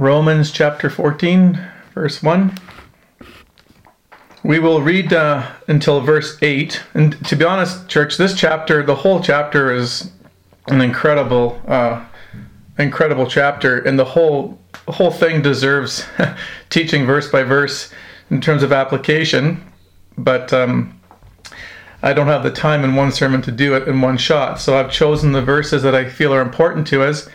Romans chapter 14, verse 1. We will read uh, until verse 8. And to be honest, church, this chapter, the whole chapter is an incredible, uh, incredible chapter. And the whole, whole thing deserves teaching verse by verse in terms of application. But um, I don't have the time in one sermon to do it in one shot. So I've chosen the verses that I feel are important to us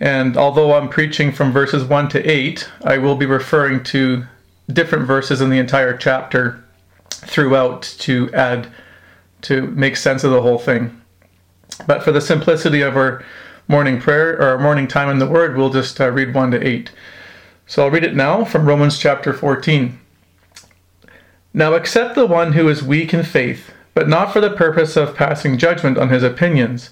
and although I'm preaching from verses 1 to 8, I will be referring to different verses in the entire chapter throughout to add, to make sense of the whole thing. But for the simplicity of our morning prayer or our morning time in the Word, we'll just uh, read 1 to 8. So I'll read it now from Romans chapter 14. Now accept the one who is weak in faith, but not for the purpose of passing judgment on his opinions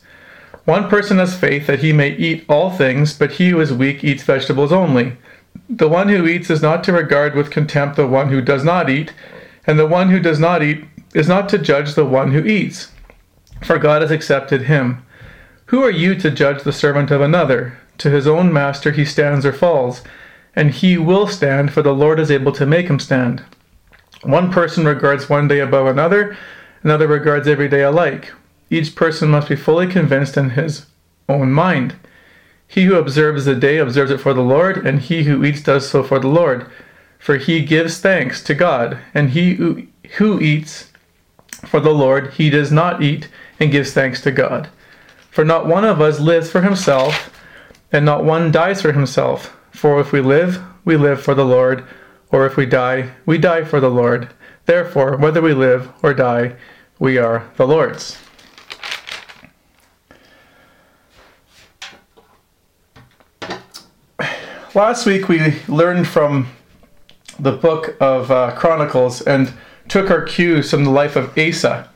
one person has faith that he may eat all things, but he who is weak eats vegetables only. The one who eats is not to regard with contempt the one who does not eat, and the one who does not eat is not to judge the one who eats, for God has accepted him. Who are you to judge the servant of another? To his own master he stands or falls, and he will stand, for the Lord is able to make him stand. One person regards one day above another, another regards every day alike. Each person must be fully convinced in his own mind. He who observes the day observes it for the Lord, and he who eats does so for the Lord. For he gives thanks to God, and he who, eats for the Lord, he does not eat and gives thanks to God. For not one of us lives for himself, and not one dies for himself. For if we live, we live for the Lord, or if we die, we die for the Lord. Therefore, whether we live or die, we are the Lord's. Last week we learned from the book of uh, Chronicles and took our cues from the life of Asa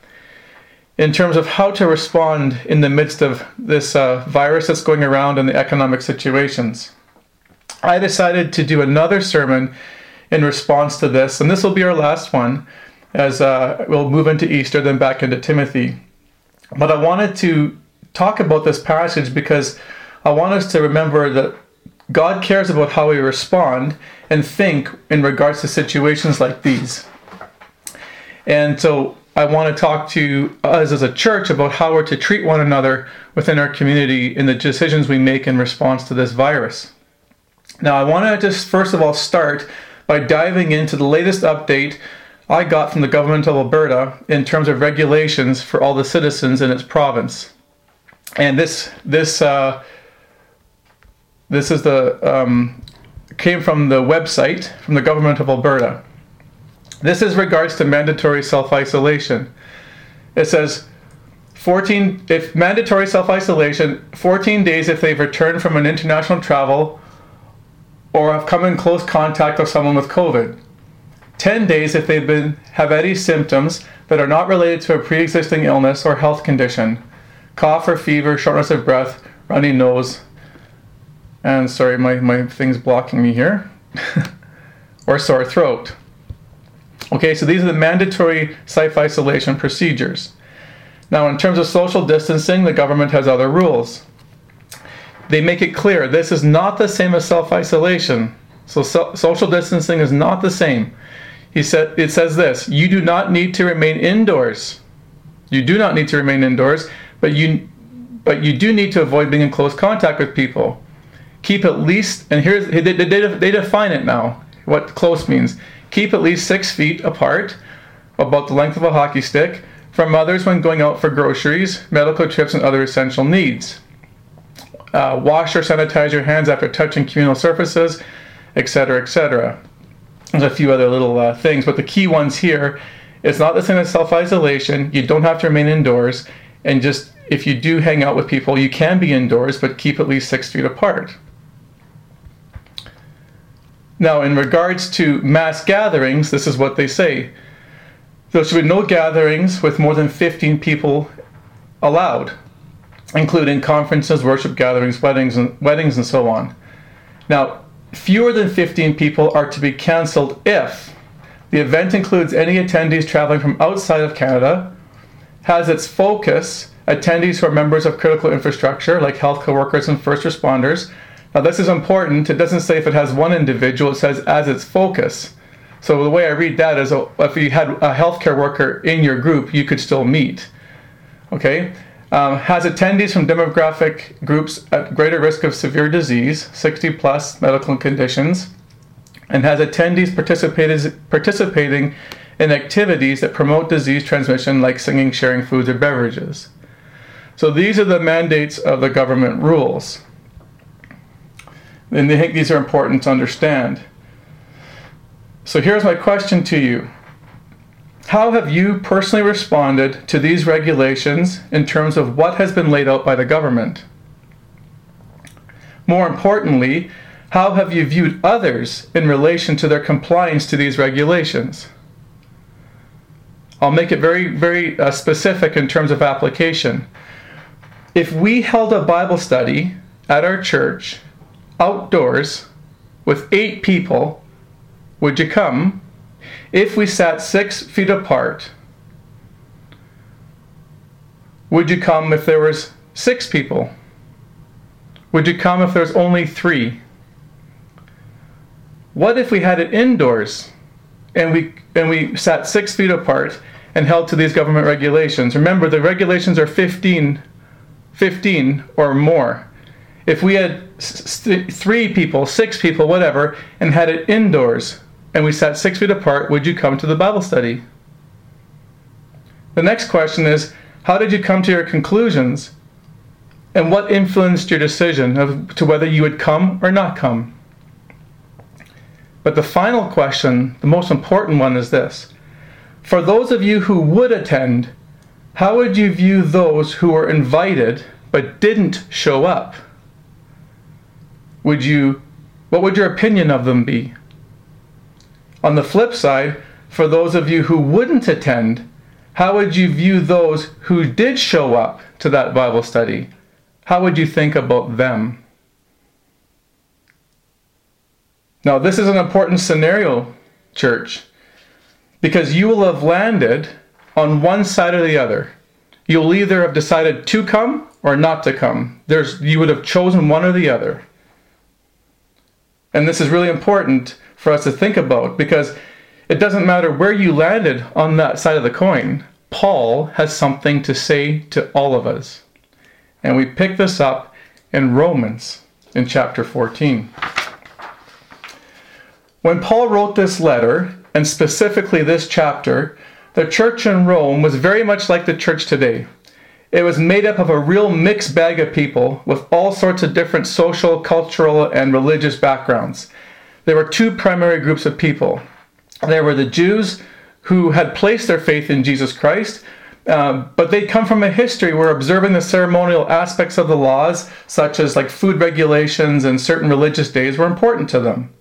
in terms of how to respond in the midst of this uh, virus that's going around and the economic situations. I decided to do another sermon in response to this, and this will be our last one as uh, we'll move into Easter, then back into Timothy. But I wanted to talk about this passage because I want us to remember that God cares about how we respond and think in regards to situations like these. And so I want to talk to us as a church about how we're to treat one another within our community in the decisions we make in response to this virus. Now, I want to just first of all start by diving into the latest update I got from the government of Alberta in terms of regulations for all the citizens in its province. And this this uh, this is the um, came from the website from the government of Alberta. This is regards to mandatory self-isolation. It says 14 if mandatory self-isolation 14 days if they've returned from an international travel or have come in close contact with someone with COVID. 10 days if they've been have any symptoms that are not related to a pre-existing illness or health condition. Cough or fever, shortness of breath, runny nose, and sorry, my, my thing's blocking me here, or sore throat. Okay, so these are the mandatory self isolation procedures. Now, in terms of social distancing, the government has other rules. They make it clear this is not the same as self isolation. So, so, social distancing is not the same. He said it says this: you do not need to remain indoors. You do not need to remain indoors, but you but you do need to avoid being in close contact with people keep at least, and here's, they, they, they define it now, what close means. Keep at least six feet apart, about the length of a hockey stick, from others when going out for groceries, medical trips, and other essential needs. Uh, wash or sanitize your hands after touching communal surfaces, etc., etc. There's a few other little uh, things, but the key ones here it's not the same as self isolation. You don't have to remain indoors, and just if you do hang out with people, you can be indoors, but keep at least six feet apart. Now, in regards to mass gatherings, this is what they say. There should be no gatherings with more than 15 people allowed, including conferences, worship gatherings, weddings, and weddings, and so on. Now, fewer than 15 people are to be cancelled if the event includes any attendees traveling from outside of Canada, has its focus attendees who are members of critical infrastructure like healthcare workers and first responders, Now, this is important. It doesn't say if it has one individual, it says as its focus. So, the way I read that is if you had a healthcare worker in your group, you could still meet. Okay? Um, has attendees from demographic groups at greater risk of severe disease, 60 plus medical conditions, and has attendees participating in activities that promote disease transmission, like singing, sharing foods or beverages. So these are the mandates of the government rules. And I think these are important to understand. So here's my question to you how have you personally responded to these regulations in terms of what has been laid out by the government? More importantly, how have you viewed others in relation to their compliance to these regulations? I'll make it very, very uh, specific in terms of application. If we held a Bible study at our church outdoors with eight people, would you come? If we sat six feet apart, would you come if there was six people? Would you come if there's only three? What if we had it indoors and we and we sat six feet apart and held to these government regulations? Remember, the regulations are 15, 15 or more. If we had three people, six people, whatever, and had it indoors, and we sat six feet apart, would you come to the Bible study? The next question is how did you come to your conclusions? And what influenced your decision of, to whether you would come or not come? But the final question, the most important one, is this For those of you who would attend, how would you view those who were invited but didn't show up? Would you, what would your opinion of them be? On the flip side, for those of you who wouldn't attend, how would you view those who did show up to that Bible study? How would you think about them? Now, this is an important scenario, church, because you will have landed on one side or the other. You'll either have decided to come or not to come. There's, you would have chosen one or the other. And this is really important for us to think about because it doesn't matter where you landed on that side of the coin. Paul has something to say to all of us. And we pick this up in Romans in chapter 14. When Paul wrote this letter, and specifically this chapter, the church in Rome was very much like the church today. It was made up of a real mixed bag of people with all sorts of different social, cultural, and religious backgrounds there were two primary groups of people. There were the Jews who had placed their faith in Jesus Christ, uh, but they come from a history where observing the ceremonial aspects of the laws, such as like food regulations and certain religious days, were important to them.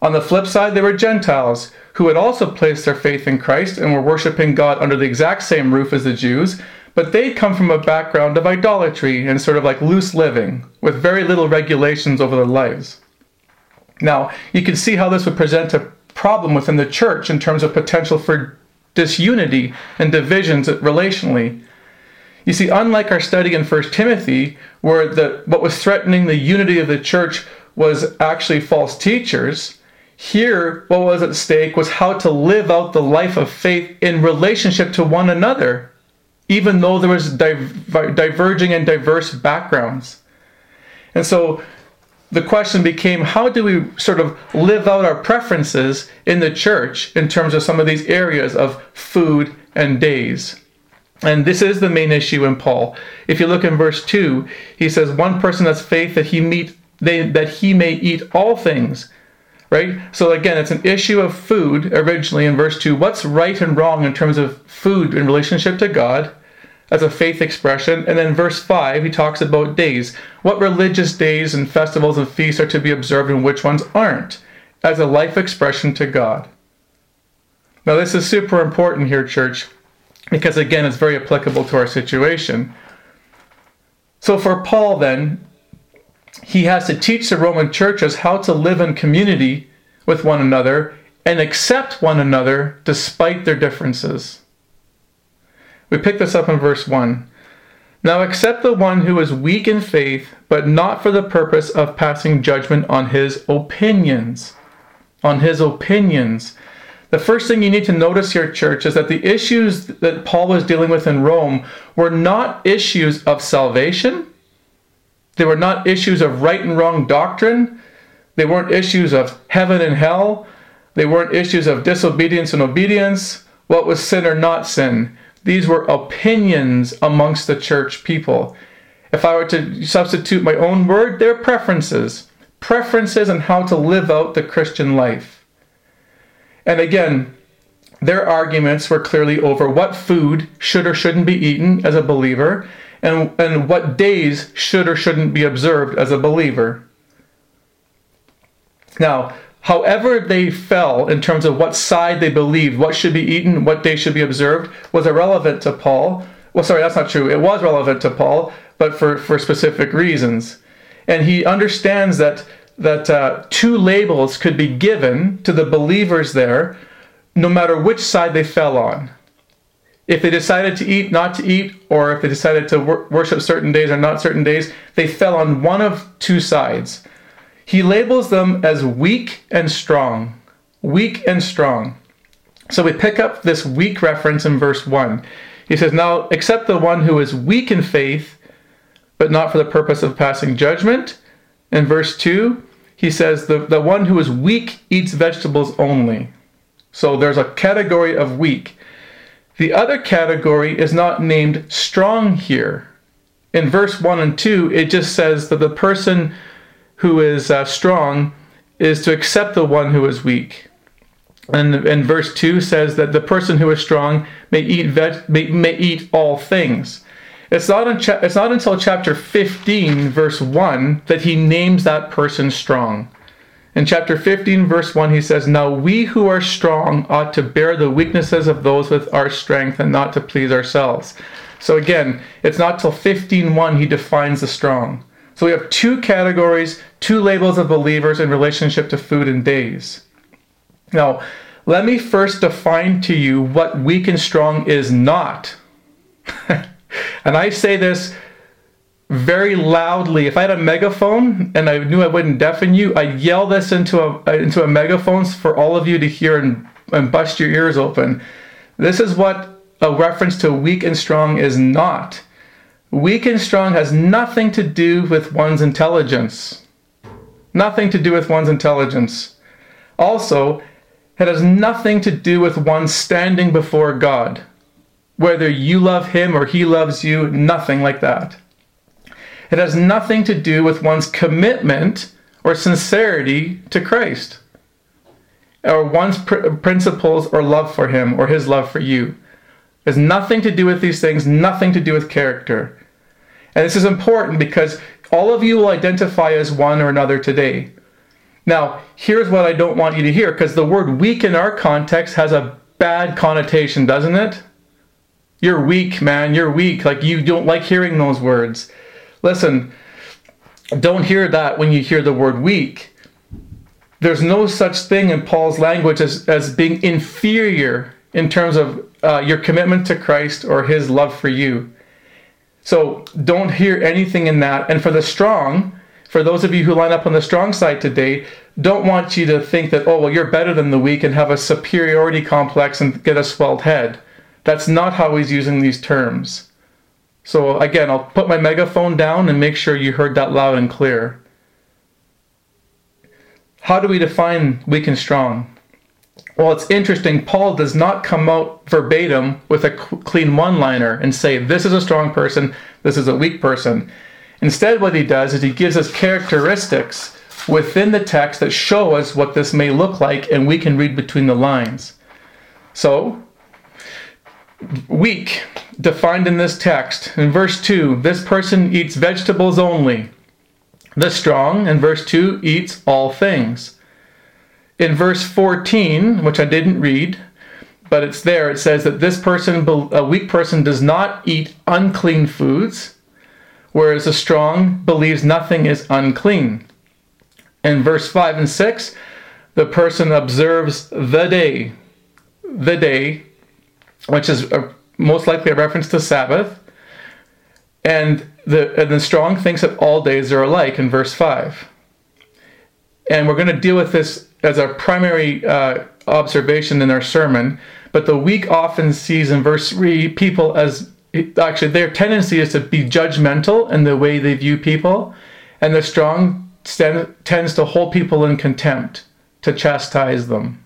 On the flip side, there were Gentiles who had also placed their faith in Christ and were worshiping God under the exact same roof as the Jews, but they'd come from a background of idolatry and sort of like loose living, with very little regulations over their lives. Now, you can see how this would present a problem within the church in terms of potential for disunity and divisions relationally. You see, unlike our study in 1 Timothy, where the, what was threatening the unity of the church was actually false teachers, here what was at stake was how to live out the life of faith in relationship to one another, even though there was diverging and diverse backgrounds. And so the question became how do we sort of live out our preferences in the church in terms of some of these areas of food and days? And this is the main issue in Paul. If you look in verse 2, he says, One person has faith that he meet they, that he may eat all things. Right? So again, it's an issue of food originally in verse 2. What's right and wrong in terms of food in relationship to God? As a faith expression. And then verse 5, he talks about days. What religious days and festivals and feasts are to be observed and which ones aren't, as a life expression to God. Now, this is super important here, church, because again, it's very applicable to our situation. So, for Paul, then, he has to teach the Roman churches how to live in community with one another and accept one another despite their differences. We pick this up in verse 1. Now accept the one who is weak in faith, but not for the purpose of passing judgment on his opinions. On his opinions. The first thing you need to notice here, church, is that the issues that Paul was dealing with in Rome were not issues of salvation. They were not issues of right and wrong doctrine. They weren't issues of heaven and hell. They weren't issues of disobedience and obedience. What was sin or not sin? These were opinions amongst the church people. If I were to substitute my own word, they're preferences. Preferences on how to live out the Christian life. And again, their arguments were clearly over what food should or shouldn't be eaten as a believer and, and what days should or shouldn't be observed as a believer. Now, however they fell in terms of what side they believed, what should be eaten, what day should be observed, was irrelevant to Paul. Well, sorry, that's not true. It was relevant to Paul, but for, for specific reasons. And he understands that, that uh, two labels could be given to the believers there, no matter which side they fell on. If they decided to eat, not to eat, or if they decided to wor- worship certain days or not certain days, they fell on one of two sides. He labels them as weak and strong. Weak and strong. So we pick up this weak reference in verse 1. He says, Now, except the one who is weak in faith, but not for the purpose of passing judgment. In verse 2, he says, the, the one who is weak eats vegetables only. So there's a category of weak. The other category is not named strong here. In verse 1 and 2, it just says that the person who is uh, strong is to accept the one who is weak. And, and verse 2 says that the person who is strong may eat, veg- may, may eat all things. It's not, cha- it's not until chapter 15, verse 1, that he names that person strong. In chapter 15, verse 1, he says, Now we who are strong ought to bear the weaknesses of those with our strength and not to please ourselves. So again, it's not till 15.1 he defines the strong. So we have two categories, two labels of believers in relationship to food and days. Now, let me first define to you what weak and strong is not. and I say this very loudly. If I had a megaphone and I knew I wouldn't deafen you, I'd yell this into a into a megaphone for all of you to hear and, and bust your ears open. This is what a reference to weak and strong is not. Weak and strong has nothing to do with one's intelligence. Nothing to do with one's intelligence. Also, it has nothing to do with one standing before God. Whether you love Him or He loves you, nothing like that. It has nothing to do with one's commitment or sincerity to Christ, or one's pr- principles or love for Him or His love for you. It has nothing to do with these things, nothing to do with character. And this is important because all of you will identify as one or another today. Now, here's what I don't want you to hear because the word weak in our context has a bad connotation, doesn't it? You're weak, man. You're weak. Like you don't like hearing those words. Listen, don't hear that when you hear the word weak. There's no such thing in Paul's language as, as being inferior in terms of uh, your commitment to Christ or his love for you. So don't hear anything in that. And for the strong, for those of you who line up on the strong side today, don't want you to think that, oh, well, you're better than the weak and have a superiority complex and get a swelled head. That's not how he's using these terms. So again, I'll put my megaphone down and make sure you heard that loud and clear. How do we define weak and strong? Well, it's interesting. Paul does not come out verbatim with a clean one liner and say, this is a strong person, this is a weak person. Instead, what he does is he gives us characteristics within the text that show us what this may look like, and we can read between the lines. So, weak, defined in this text. In verse 2, this person eats vegetables only. The strong, in verse 2, eats all things in verse 14, which I didn't read, but it's there, it says that this person, a weak person, does not eat unclean foods, whereas a strong believes nothing is unclean. In verse 5 and 6, the person observes the day, the day, which is a, most likely a reference to Sabbath. And the, and the strong thinks that all days are alike in verse 5. And we're going to deal with this as our primary uh, observation in our sermon. But the weak often sees in verse 3 people as actually their tendency is to be judgmental in the way they view people, and the strong tends to hold people in contempt, to chastise them.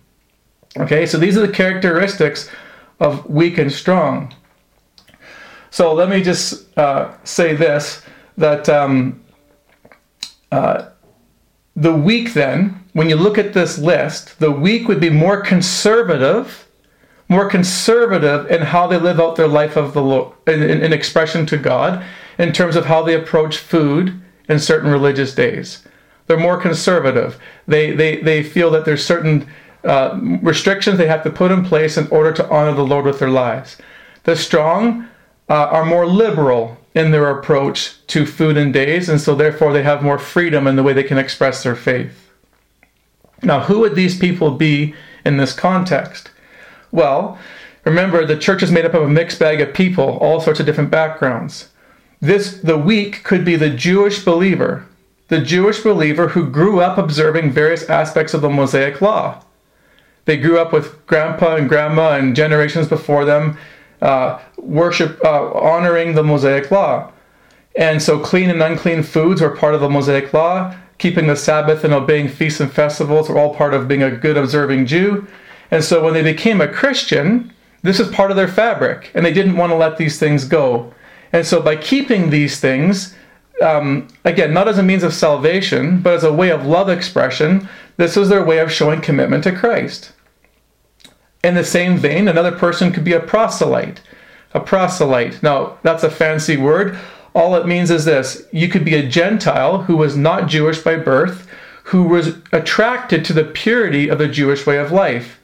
Okay, so these are the characteristics of weak and strong. So let me just uh, say this that um, uh, the weak, then, when you look at this list, the weak would be more conservative, more conservative in how they live out their life of the Lord, in, in, expression to God, in terms of how they approach food in certain religious days. They're more conservative. They, they, they feel that there's certain uh, restrictions they have to put in place in order to honor the Lord with their lives. The strong uh, are more liberal in their approach to food and days, and so therefore they have more freedom in the way they can express their faith. Now, who would these people be in this context? Well, remember the church is made up of a mixed bag of people, all sorts of different backgrounds. This the weak could be the Jewish believer, the Jewish believer who grew up observing various aspects of the Mosaic law. They grew up with grandpa and grandma and generations before them uh, worship, uh, honoring the Mosaic law. And so clean and unclean foods were part of the Mosaic law. Keeping the Sabbath and obeying feasts and festivals were all part of being a good observing Jew. And so when they became a Christian, this is part of their fabric, and they didn't want to let these things go. And so by keeping these things, um, again, not as a means of salvation, but as a way of love expression, this was their way of showing commitment to Christ. In the same vein, another person could be a proselyte. A proselyte. Now, that's a fancy word. All it means is this you could be a Gentile who was not Jewish by birth, who was attracted to the purity of the Jewish way of life.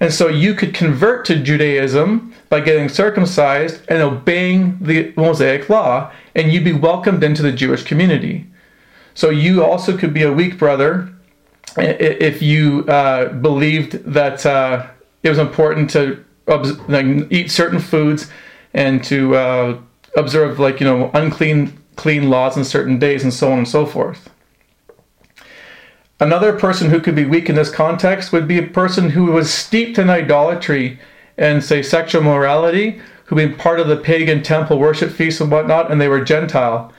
And so you could convert to Judaism by getting circumcised and obeying the Mosaic law, and you'd be welcomed into the Jewish community. So you also could be a weak brother if you uh, believed that uh, it was important to like, eat certain foods and to uh, observe like you know unclean clean laws on certain days and so on and so forth. Another person who could be weak in this context would be a person who was steeped in idolatry and say sexual morality, who been part of the pagan temple worship feasts and whatnot, and they were Gentile.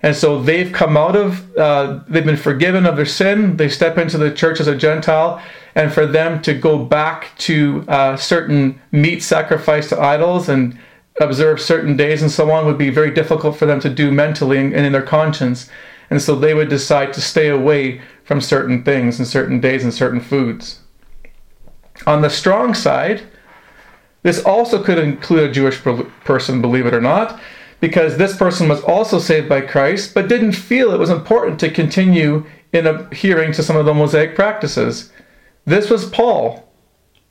And so they've come out of, uh, they've been forgiven of their sin. They step into the church as a Gentile. And for them to go back to uh, certain meat sacrifice to idols and observe certain days and so on would be very difficult for them to do mentally and in their conscience. And so they would decide to stay away from certain things and certain days and certain foods. On the strong side, this also could include a Jewish person, believe it or not because this person was also saved by Christ, but didn't feel it was important to continue in adhering to some of the Mosaic practices. This was Paul.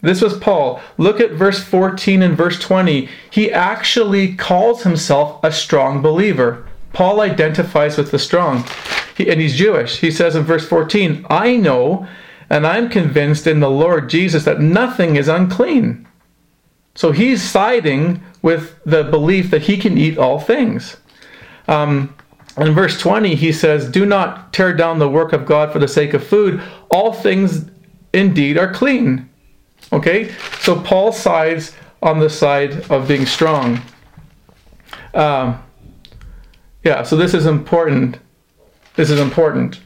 This was Paul. Look at verse 14 and verse 20. He actually calls himself a strong believer. Paul identifies with the strong, he, and he's Jewish. He says in verse 14, I know and I'm convinced in the Lord Jesus that nothing is unclean. So he's siding with the belief that he can eat all things. Um, in verse 20, he says, Do not tear down the work of God for the sake of food. All things indeed are clean. Okay? So Paul sides on the side of being strong. Um, yeah, so this is important. This is important.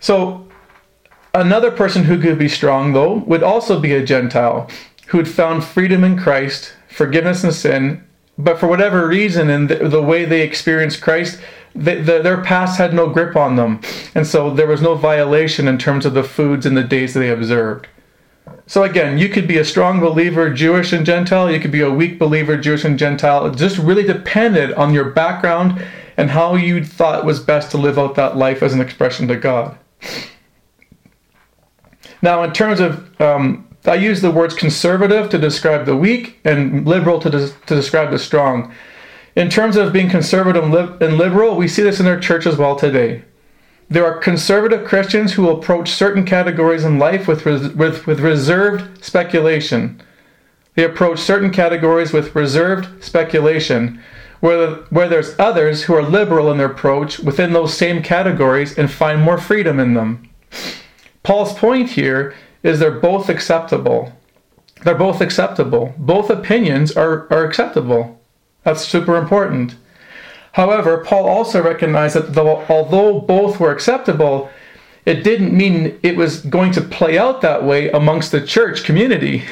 So Another person who could be strong, though, would also be a Gentile who had found freedom in Christ, forgiveness in sin, but for whatever reason, in the, the way they experienced Christ, the, the, their past had no grip on them. And so there was no violation in terms of the foods and the days that they observed. So again, you could be a strong believer, Jewish and Gentile. You could be a weak believer, Jewish and Gentile. It just really depended on your background and how you thought was best to live out that life as an expression to God. Now, in terms of, um, I use the words conservative to describe the weak and liberal to, des- to describe the strong. In terms of being conservative and, liberal, we see this in our church as well today. There are conservative Christians who approach certain categories in life with, res- with, with reserved speculation. They approach certain categories with reserved speculation, where, where there's others who are liberal in their approach within those same categories and find more freedom in them. Paul's point here is they're both acceptable. They're both acceptable. Both opinions are, are acceptable. That's super important. However, Paul also recognized that though, although both were acceptable, it didn't mean it was going to play out that way amongst the church community.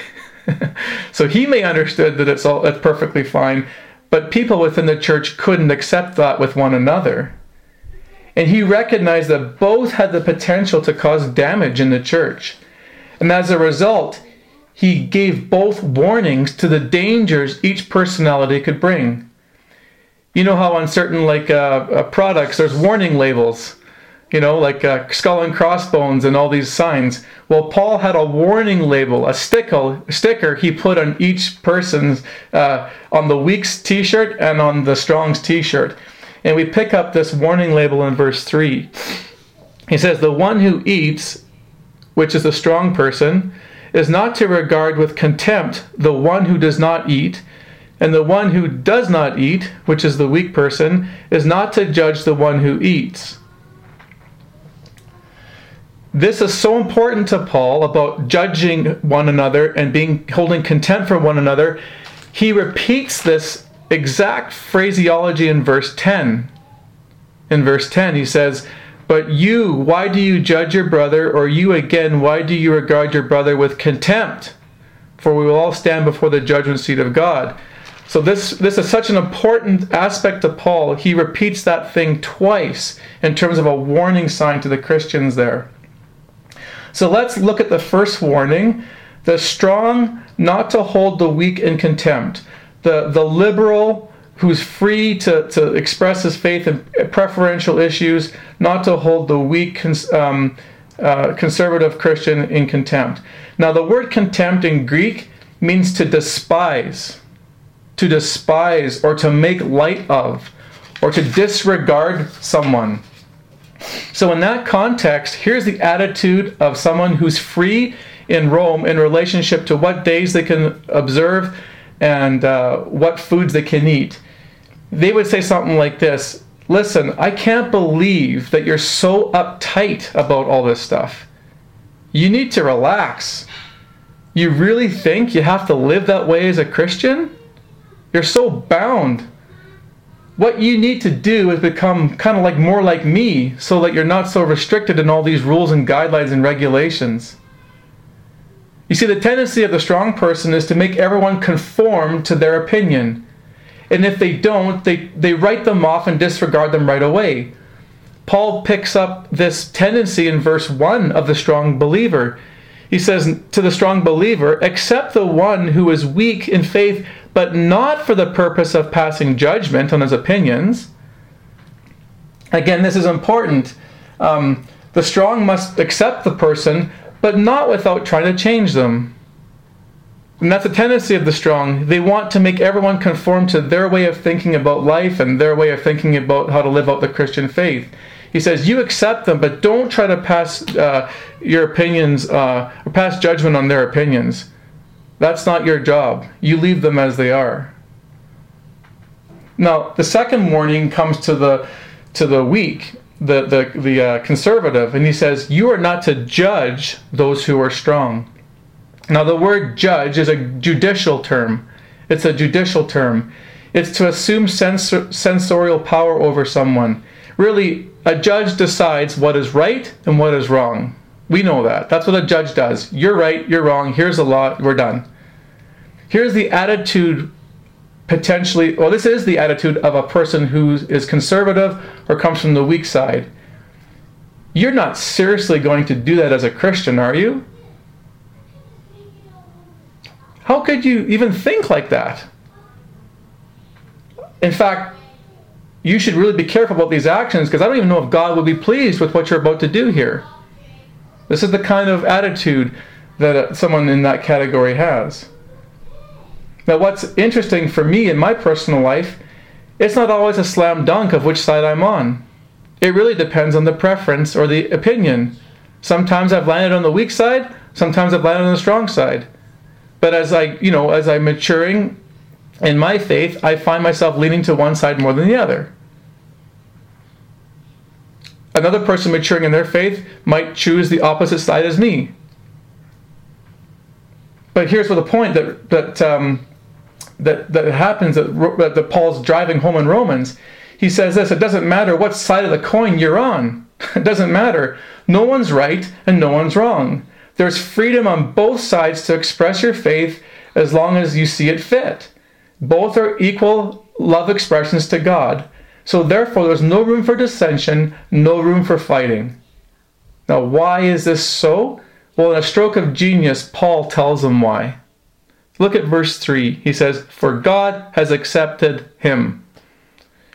so he may understood that it's all it's perfectly fine, but people within the church couldn't accept that with one another. And he recognized that both had the potential to cause damage in the church. And as a result, he gave both warnings to the dangers each personality could bring. You know how on certain like uh, uh, products there's warning labels, you know, like uh, skull and crossbones and all these signs. Well, Paul had a warning label, a sticker, sticker he put on each person's uh, on the weak's T-shirt and on the strong's T-shirt, and we pick up this warning label in verse three. He says, "The one who eats, which is the strong person." Is not to regard with contempt the one who does not eat, and the one who does not eat, which is the weak person, is not to judge the one who eats. This is so important to Paul about judging one another and being holding contempt for one another. He repeats this exact phraseology in verse 10. In verse 10, he says, but you, why do you judge your brother? Or you again, why do you regard your brother with contempt? For we will all stand before the judgment seat of God. So this this is such an important aspect to Paul. He repeats that thing twice in terms of a warning sign to the Christians there. So let's look at the first warning, the strong not to hold the weak in contempt. The the liberal who's free to, to express his faith in preferential issues, not to hold the weak cons- um, uh, conservative Christian in contempt. Now, the word contempt in Greek means to despise, to despise, or to make light of, or to disregard someone. So, in that context, here's the attitude of someone who's free in Rome in relationship to what days they can observe and uh, what foods they can eat they would say something like this Listen, I can't believe that you're so uptight about all this stuff. You need to relax. You really think you have to live that way as a Christian? You're so bound. What you need to do is become kind of like more like me so that you're not so restricted in all these rules and guidelines and regulations. You see, the tendency of the strong person is to make everyone conform to their opinion and if they don't, they, they write them off and disregard them right away. Paul picks up this tendency in verse 1 of the strong believer. He says to the strong believer, accept the one who is weak in faith, but not for the purpose of passing judgment on his opinions. Again, this is important. Um, the strong must accept the person, but not without trying to change them. And that's a tendency of the strong. They want to make everyone conform to their way of thinking about life and their way of thinking about how to live out the Christian faith. He says, You accept them, but don't try to pass uh, your opinions uh, or pass judgment on their opinions. That's not your job. You leave them as they are. Now, the second warning comes to the to the weak, the the the uh, conservative, and he says, "You are not to judge those who are strong." Now, the word judge is a judicial term. It's a judicial term. It's to assume censor, censorial power over someone. Really, a judge decides what is right and what is wrong. We know that. That's what a judge does. You're right, you're wrong, here's the law, we're done. Here's the attitude potentially, well, this is the attitude of a person who is conservative or comes from the weak side. You're not seriously going to do that as a Christian, are you? How could you even think like that? In fact, you should really be careful about these actions because I don't even know if God will be pleased with what you're about to do here. This is the kind of attitude that uh, someone in that category has. Now, what's interesting for me in my personal life, it's not always a slam dunk of which side I'm on. It really depends on the preference or the opinion. Sometimes I've landed on the weak side, sometimes I've landed on the strong side. But as I, you know, as I'm maturing in my faith, I find myself leaning to one side more than the other. Another person maturing in their faith might choose the opposite side as me. But here's the point that that um, that that happens that, that, that Paul's driving home in Romans. He says this: it doesn't matter what side of the coin you're on. It doesn't matter. No one's right and no one's wrong. There's freedom on both sides to express your faith as long as you see it fit. Both are equal love expressions to God. So therefore, there's no room for dissension, no room for fighting. Now, why is this so? Well, in a stroke of genius, Paul tells them why. Look at verse 3. He says, For God has accepted him.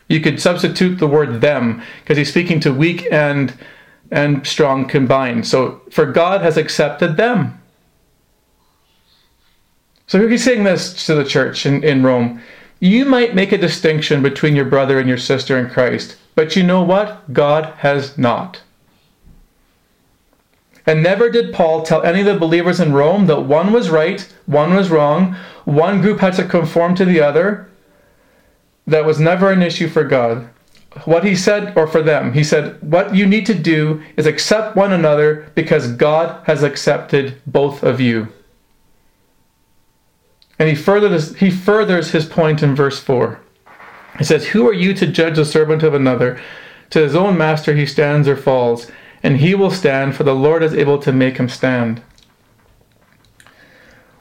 You could substitute the word them because he's speaking to weak and and strong combined. So for God has accepted them. So he's saying this to the church in, in Rome. You might make a distinction between your brother and your sister in Christ, but you know what? God has not. And never did Paul tell any of the believers in Rome that one was right, one was wrong, one group had to conform to the other. That was never an issue for God. What he said, or for them, he said, What you need to do is accept one another because God has accepted both of you. And he furthers, he furthers his point in verse 4. He says, Who are you to judge the servant of another? To his own master he stands or falls, and he will stand, for the Lord is able to make him stand.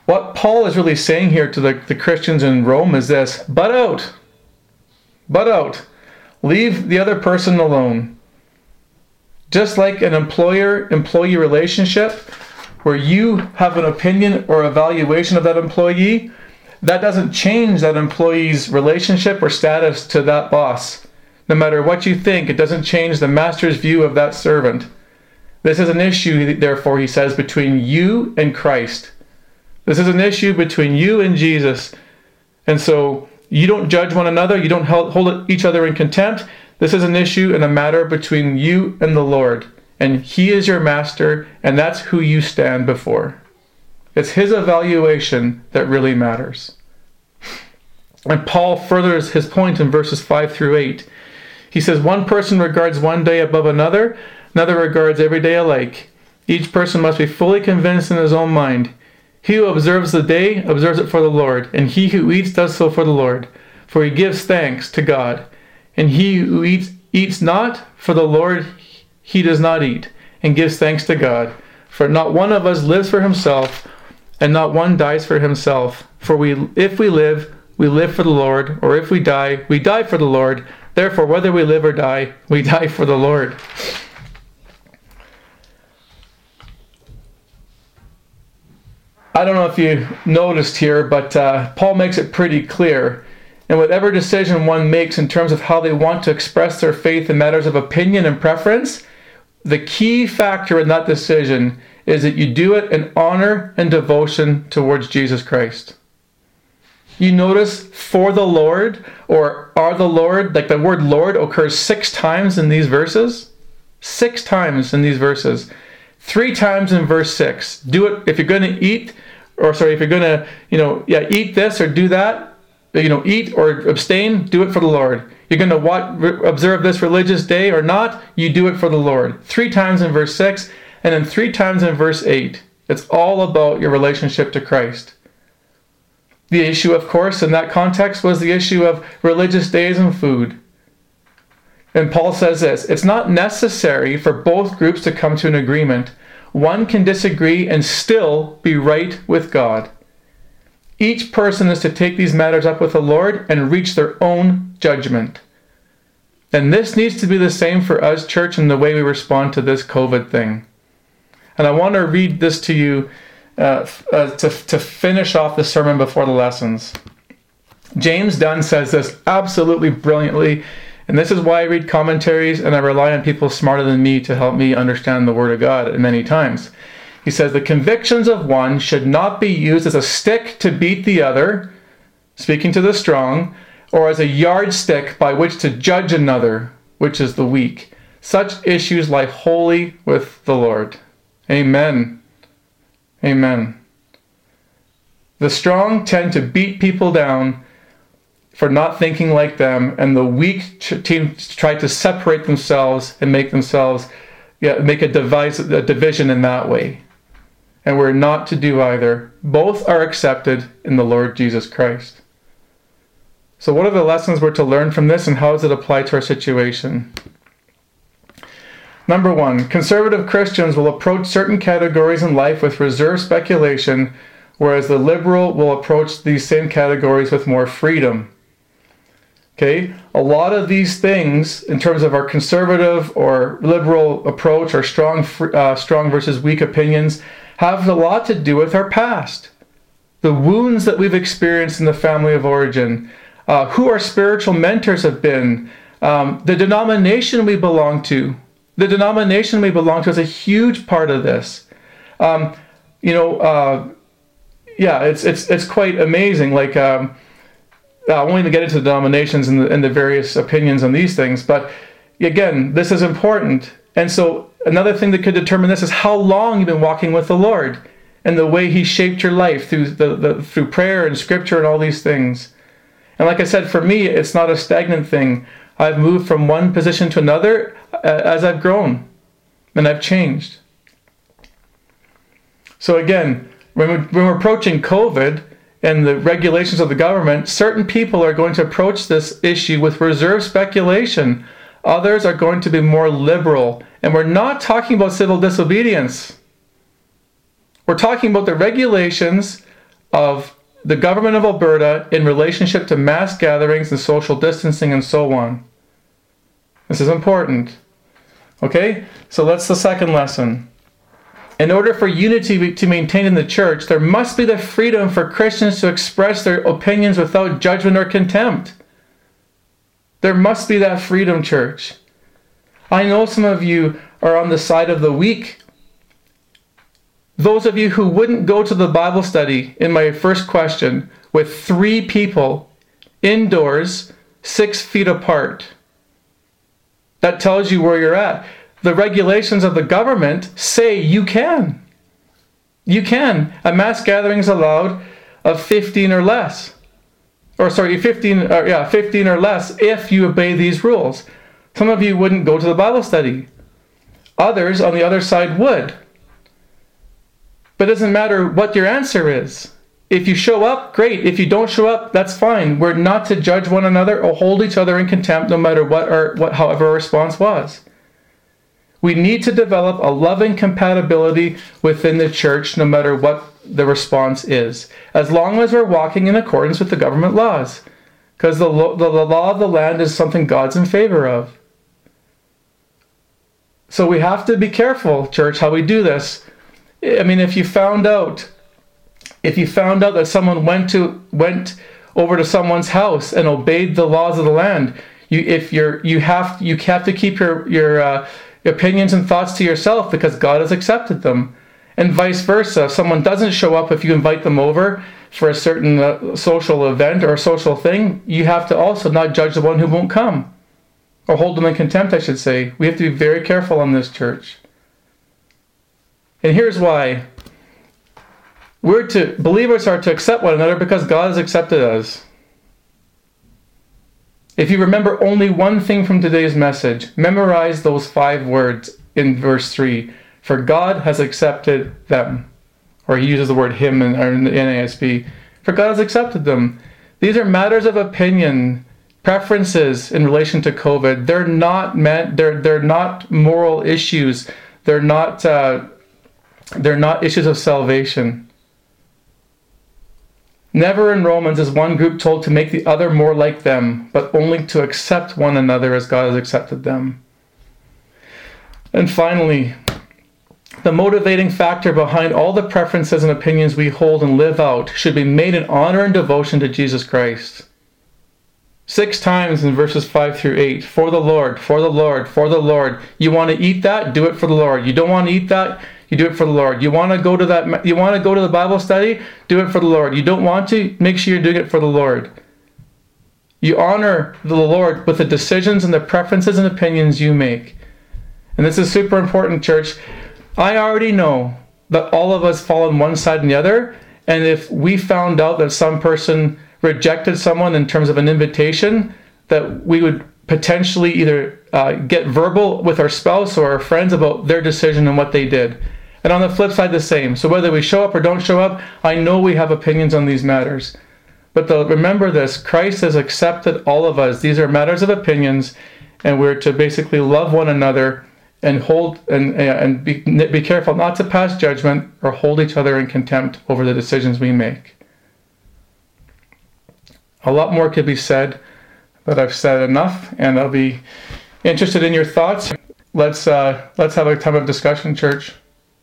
What Paul is really saying here to the, the Christians in Rome is this butt out. Butt out. Leave the other person alone. Just like an employer employee relationship, where you have an opinion or evaluation of that employee, that doesn't change that employee's relationship or status to that boss. No matter what you think, it doesn't change the master's view of that servant. This is an issue, therefore, he says, between you and Christ. This is an issue between you and Jesus. And so you don't judge one another, you don't hold each other in contempt. This is an issue and a matter between you and the Lord and He is your master, and that's who you stand before. It's His evaluation that really matters. And Paul furthers his point in verses 5 through 8. He says, One person regards one day above another, another regards every day alike. Each person must be fully convinced in his own mind. He who observes the day observes it for the Lord, and he who eats does so for the Lord, for he gives thanks to God. And he who eats eats not for the Lord, he does not eat, and gives thanks to God. For not one of us lives for himself, and not one dies for himself. For we, if we live, we live for the Lord, or if we die, we die for the Lord. Therefore, whether we live or die, we die for the Lord. I don't know if you noticed here, but uh, Paul makes it pretty clear. And whatever decision one makes in terms of how they want to express their faith in matters of opinion and preference, the key factor in that decision is that you do it in honor and devotion towards Jesus Christ. You notice for the Lord or are the Lord, like the word Lord occurs six times in these verses. Six times in these verses. Three times in verse six. Do it if you're going to eat, or sorry, if you're going to, you know, yeah, eat this or do that, you know, eat or abstain, do it for the Lord you're going to watch, observe this religious day or not, you do it for the Lord. Three times in verse 6, and then three times in verse 8. It's all about your relationship to Christ. The issue, of course, in that context was the issue of religious days and food. And Paul says this it's not necessary for both groups to come to an agreement. One can disagree and still be right with God. Each person is to take these matters up with the Lord and reach their own judgment. And this needs to be the same for us, church, in the way we respond to this COVID thing. And I want to read this to you uh, uh, to, to finish off the sermon before the lessons. James Dunn says this absolutely brilliantly, and this is why I read commentaries and I rely on people smarter than me to help me understand the Word of God many times. He says the convictions of one should not be used as a stick to beat the other, speaking to the strong, or as a yardstick by which to judge another, which is the weak. Such issues lie wholly with the Lord. Amen. Amen. The strong tend to beat people down for not thinking like them, and the weak team try to separate themselves and make themselves yeah, make a, device, a division in that way. And we're not to do either. Both are accepted in the Lord Jesus Christ. So, what are the lessons we're to learn from this, and how does it apply to our situation? Number one, conservative Christians will approach certain categories in life with reserved speculation, whereas the liberal will approach these same categories with more freedom. Okay, a lot of these things, in terms of our conservative or liberal approach, or strong, uh, strong versus weak opinions, have a lot to do with our past, the wounds that we've experienced in the family of origin, uh, who our spiritual mentors have been, um, the denomination we belong to. The denomination we belong to is a huge part of this. Um, you know, uh, yeah, it's it's it's quite amazing. Like. Um, I won't even get into the denominations and the, and the various opinions on these things, but again, this is important. And so, another thing that could determine this is how long you've been walking with the Lord and the way He shaped your life through the, the through prayer and Scripture and all these things. And like I said, for me, it's not a stagnant thing. I've moved from one position to another uh, as I've grown and I've changed. So again, when we're, when we're approaching COVID, and the regulations of the government, certain people are going to approach this issue with reserve speculation. Others are going to be more liberal. And we're not talking about civil disobedience. We're talking about the regulations of the government of Alberta in relationship to mass gatherings and social distancing and so on. This is important. Okay? So that's the second lesson. In order for unity to maintain in the church, there must be the freedom for Christians to express their opinions without judgment or contempt. There must be that freedom, church. I know some of you are on the side of the weak. Those of you who wouldn't go to the Bible study in my first question with three people indoors, six feet apart. That tells you where you're at the regulations of the government say you can. You can. A mass gathering is allowed of 15 or less. Or sorry, 15 or uh, yeah, 15 or less if you obey these rules. Some of you wouldn't go to the Bible study. Others on the other side would. But it doesn't matter what your answer is. If you show up, great. If you don't show up, that's fine. We're not to judge one another or hold each other in contempt no matter what our what however our response was. We need to develop a loving compatibility within the church no matter what the response is, as long as we're walking in accordance with the government laws. Because the, the, the law of the land is something God's in favor of. So we have to be careful, church, how we do this. I mean, if you found out, if you found out that someone went to went over to someone's house and obeyed the laws of the land, you if you're you have you have to keep your your uh, opinions and thoughts to yourself because God has accepted them. And vice versa. If someone doesn't show up if you invite them over for a certain uh, social event or a social thing, you have to also not judge the one who won't come. Or hold them in contempt, I should say. We have to be very careful on this church. And here's why. We're to believers are to accept one another because God has accepted us. If you remember only one thing from today's message, memorize those five words in verse 3. For God has accepted them. Or he uses the word him in, in the NASB. For God has accepted them. These are matters of opinion, preferences in relation to COVID. They're not meant. They're they're not moral issues. They're not. Uh, they're not issues of salvation. Never in Romans is one group told to make the other more like them, but only to accept one another as God has accepted them. And finally, the motivating factor behind all the preferences and opinions we hold and live out should be made in honor and devotion to Jesus Christ. Six times in verses 5 through 8 for the Lord, for the Lord, for the Lord. You want to eat that? Do it for the Lord. You don't want to eat that? You do it for the Lord. You want to go to that you want to go to the Bible study? Do it for the Lord. You don't want to? Make sure you're doing it for the Lord. You honor the Lord with the decisions and the preferences and opinions you make. And this is super important, church. I already know that all of us fall on one side and the other, And if we found out that some person rejected someone in terms of an invitation, that we would potentially either uh, get verbal with our spouse or our friends about their decision and what they did. And on the flip side, the same. So whether we show up or don't show up, I know we have opinions on these matters. But the, remember this Christ has accepted all of us. These are matters of opinions, and we're to basically love one another and hold and, and be, be careful not to pass judgment or hold each other in contempt over the decisions we make. A lot more could be said, but I've said enough, and I'll be interested in your thoughts. Let's uh, let's have a time of discussion, church.